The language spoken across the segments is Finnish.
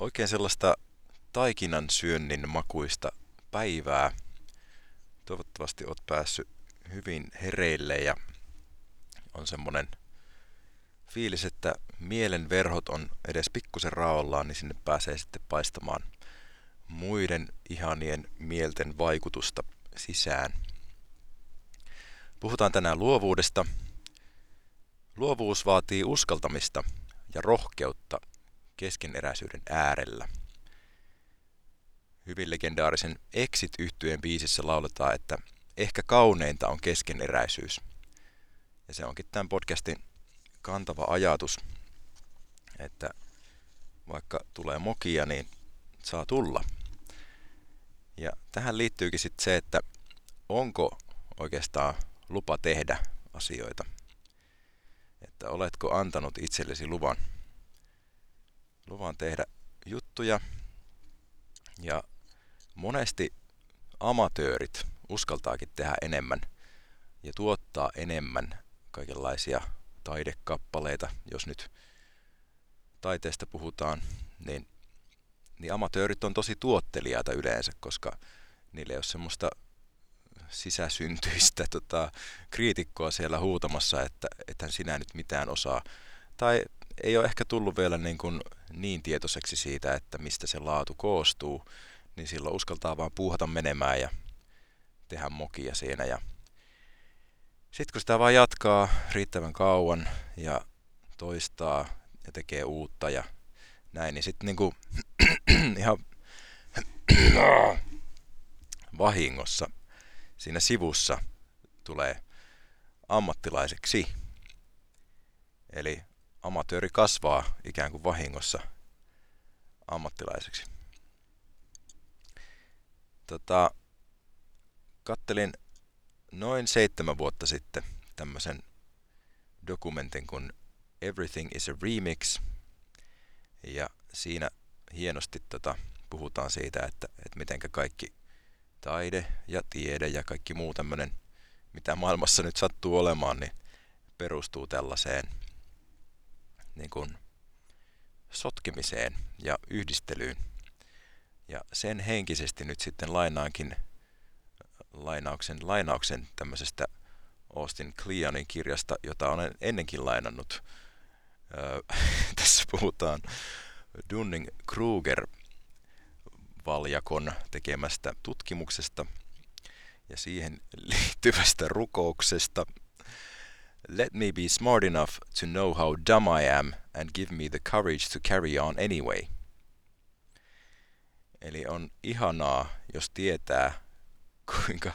oikein sellaista taikinan syönnin makuista päivää. Toivottavasti oot päässyt hyvin hereille ja on semmonen fiilis, että mielen verhot on edes pikkusen raollaan, niin sinne pääsee sitten paistamaan muiden ihanien mielten vaikutusta sisään. Puhutaan tänään luovuudesta. Luovuus vaatii uskaltamista ja rohkeutta keskeneräisyyden äärellä. Hyvin legendaarisen exit yhtyeen biisissä lauletaan, että ehkä kauneinta on keskeneräisyys. Ja se onkin tämän podcastin kantava ajatus, että vaikka tulee mokia, niin saa tulla. Ja tähän liittyykin sitten se, että onko oikeastaan lupa tehdä asioita. Että oletko antanut itsellesi luvan, luvan tehdä juttuja. Ja monesti amatöörit uskaltaakin tehdä enemmän ja tuottaa enemmän kaikenlaisia taidekappaleita, jos nyt taiteesta puhutaan, niin, niin amatöörit on tosi tuottelijaita yleensä, koska niillä ei ole semmoista sisäsyntyistä tota, kriitikkoa siellä huutamassa, että ethän sinä nyt mitään osaa. Tai ei ole ehkä tullut vielä niin, kuin niin tietoiseksi siitä, että mistä se laatu koostuu, niin silloin uskaltaa vaan puuhata menemään ja tehdä mokia siinä. Ja sitten kun sitä vaan jatkaa riittävän kauan ja toistaa ja tekee uutta ja näin, niin sitten niinku ihan vahingossa siinä sivussa tulee ammattilaiseksi. Eli amatööri kasvaa ikään kuin vahingossa ammattilaiseksi. Tota, kattelin noin seitsemän vuotta sitten tämmöisen dokumentin kuin Everything is a Remix. Ja siinä hienosti tota, puhutaan siitä, että, että miten kaikki taide ja tiede ja kaikki muu tämmöinen, mitä maailmassa nyt sattuu olemaan, niin perustuu tällaiseen niin kuin sotkemiseen ja yhdistelyyn. Ja sen henkisesti nyt sitten lainaankin lainauksen, lainauksen tämmöisestä Austin Kleonin kirjasta, jota olen ennenkin lainannut. Öö, tässä puhutaan Dunning-Kruger valjakon tekemästä tutkimuksesta ja siihen liittyvästä rukouksesta. Let me be smart enough to know how dumb I am and give me the courage to carry on anyway. Eli on ihanaa, jos tietää, kuinka,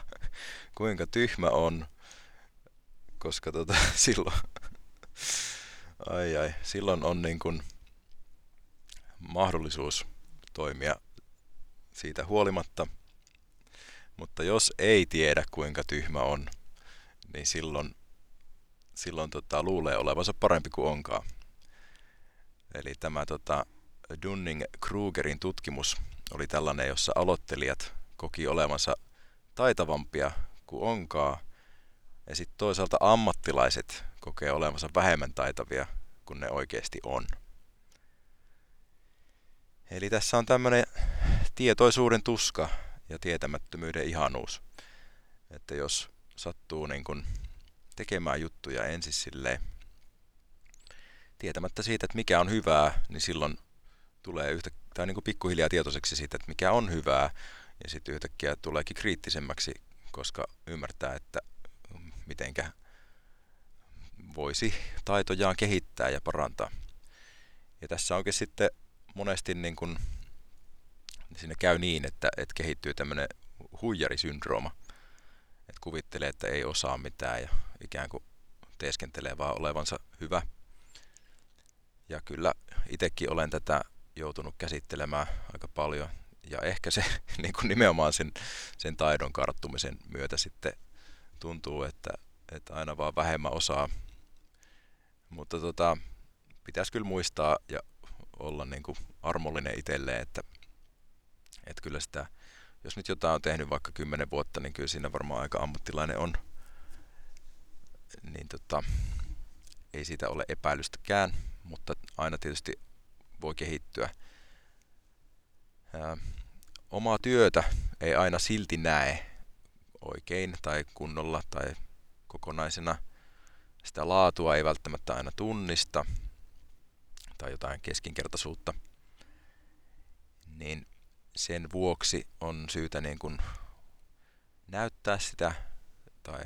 kuinka tyhmä on, koska tota, silloin, ai ai, silloin on niin kuin mahdollisuus toimia siitä huolimatta. Mutta jos ei tiedä, kuinka tyhmä on, niin silloin, silloin tota, luulee olevansa parempi kuin onkaan. Eli tämä tota, Dunning-Krugerin tutkimus oli tällainen, jossa aloittelijat koki olevansa taitavampia kuin onkaa, ja sitten toisaalta ammattilaiset kokee olevansa vähemmän taitavia kuin ne oikeasti on. Eli tässä on tämmöinen tietoisuuden tuska ja tietämättömyyden ihanuus. Että jos sattuu niin kun tekemään juttuja ensin silleen, tietämättä siitä, että mikä on hyvää, niin silloin tulee yhtä, tai niin kuin pikkuhiljaa tietoiseksi siitä, että mikä on hyvää, ja sitten yhtäkkiä tuleekin kriittisemmäksi, koska ymmärtää, että mitenkä voisi taitojaan kehittää ja parantaa. Ja tässä onkin sitten monesti niin kun, siinä käy niin, että, että kehittyy tämmöinen huijarisyndrooma. Että kuvittelee, että ei osaa mitään ja ikään kuin teeskentelee vaan olevansa hyvä. Ja kyllä itsekin olen tätä joutunut käsittelemään aika paljon ja ehkä se niin kuin nimenomaan sen, sen taidon karttumisen myötä sitten tuntuu, että, että aina vaan vähemmän osaa. Mutta tota, pitäisi kyllä muistaa ja olla niin kuin armollinen itselleen, että, että kyllä sitä, jos nyt jotain on tehnyt vaikka kymmenen vuotta, niin kyllä siinä varmaan aika ammattilainen on. Niin tota, ei siitä ole epäilystäkään, mutta aina tietysti voi kehittyä ää, omaa työtä ei aina silti näe oikein tai kunnolla tai kokonaisena. Sitä laatua ei välttämättä aina tunnista tai jotain keskinkertaisuutta. Niin sen vuoksi on syytä niin kuin näyttää sitä tai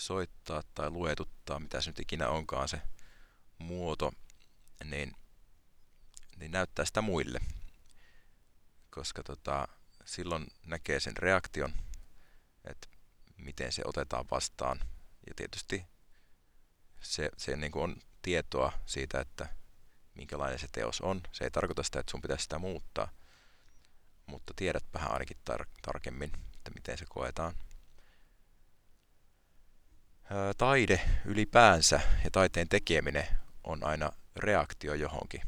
soittaa tai luetuttaa, mitä se nyt ikinä onkaan se muoto, niin, niin näyttää sitä muille. Koska tota, silloin näkee sen reaktion, että miten se otetaan vastaan. Ja tietysti se, se niin kuin on tietoa siitä, että minkälainen se teos on. Se ei tarkoita sitä, että sun pitäisi sitä muuttaa, mutta tiedät vähän ainakin tar- tarkemmin, että miten se koetaan. Taide ylipäänsä ja taiteen tekeminen on aina reaktio johonkin.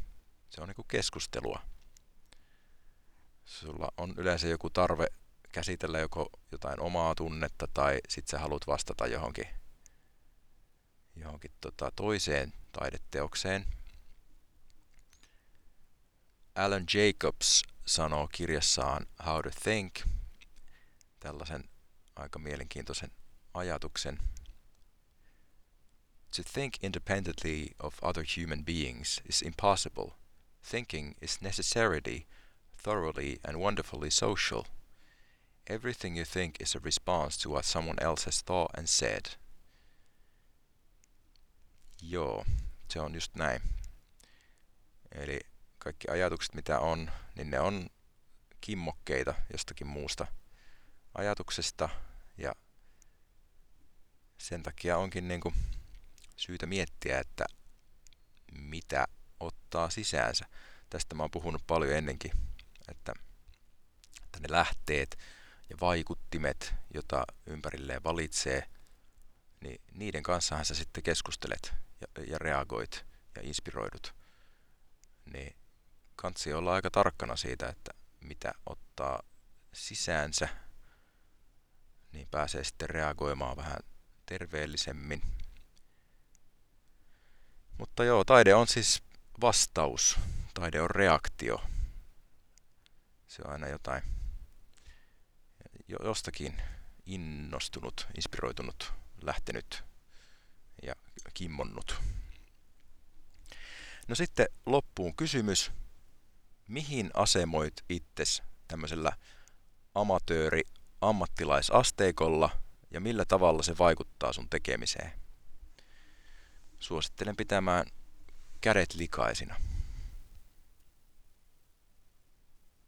Se on niin keskustelua. Sulla on yleensä joku tarve käsitellä joko jotain omaa tunnetta tai sit sä haluat vastata johonkin, johonkin tota, toiseen taideteokseen. Alan Jacobs sanoo kirjassaan How to Think tällaisen aika mielenkiintoisen ajatuksen. To think independently of other human beings is impossible. Thinking is necessarily, thoroughly and wonderfully social. Everything you think is a response to what someone else has thought and said. Joo, se on just näin. Eli kaikki ajatukset, mitä on, niin ne on kimmokkeita jostakin muusta ajatuksesta ja sen takia onkin niin kuin syytä miettiä, että mitä ottaa sisäänsä. Tästä mä oon puhunut paljon ennenkin, että, että ne lähteet ja vaikuttimet, jota ympärilleen valitsee, niin niiden kanssahan sä sitten keskustelet ja, ja reagoit ja inspiroidut. Niin kansi olla aika tarkkana siitä, että mitä ottaa sisäänsä, niin pääsee sitten reagoimaan vähän terveellisemmin. Mutta joo, taide on siis vastaus. Taide on reaktio. Se on aina jotain jostakin innostunut, inspiroitunut, lähtenyt ja kimmonnut. No sitten loppuun kysymys mihin asemoit itses tämmöisellä amatööri ammattilaisasteikolla ja millä tavalla se vaikuttaa sun tekemiseen? Suosittelen pitämään kädet likaisina.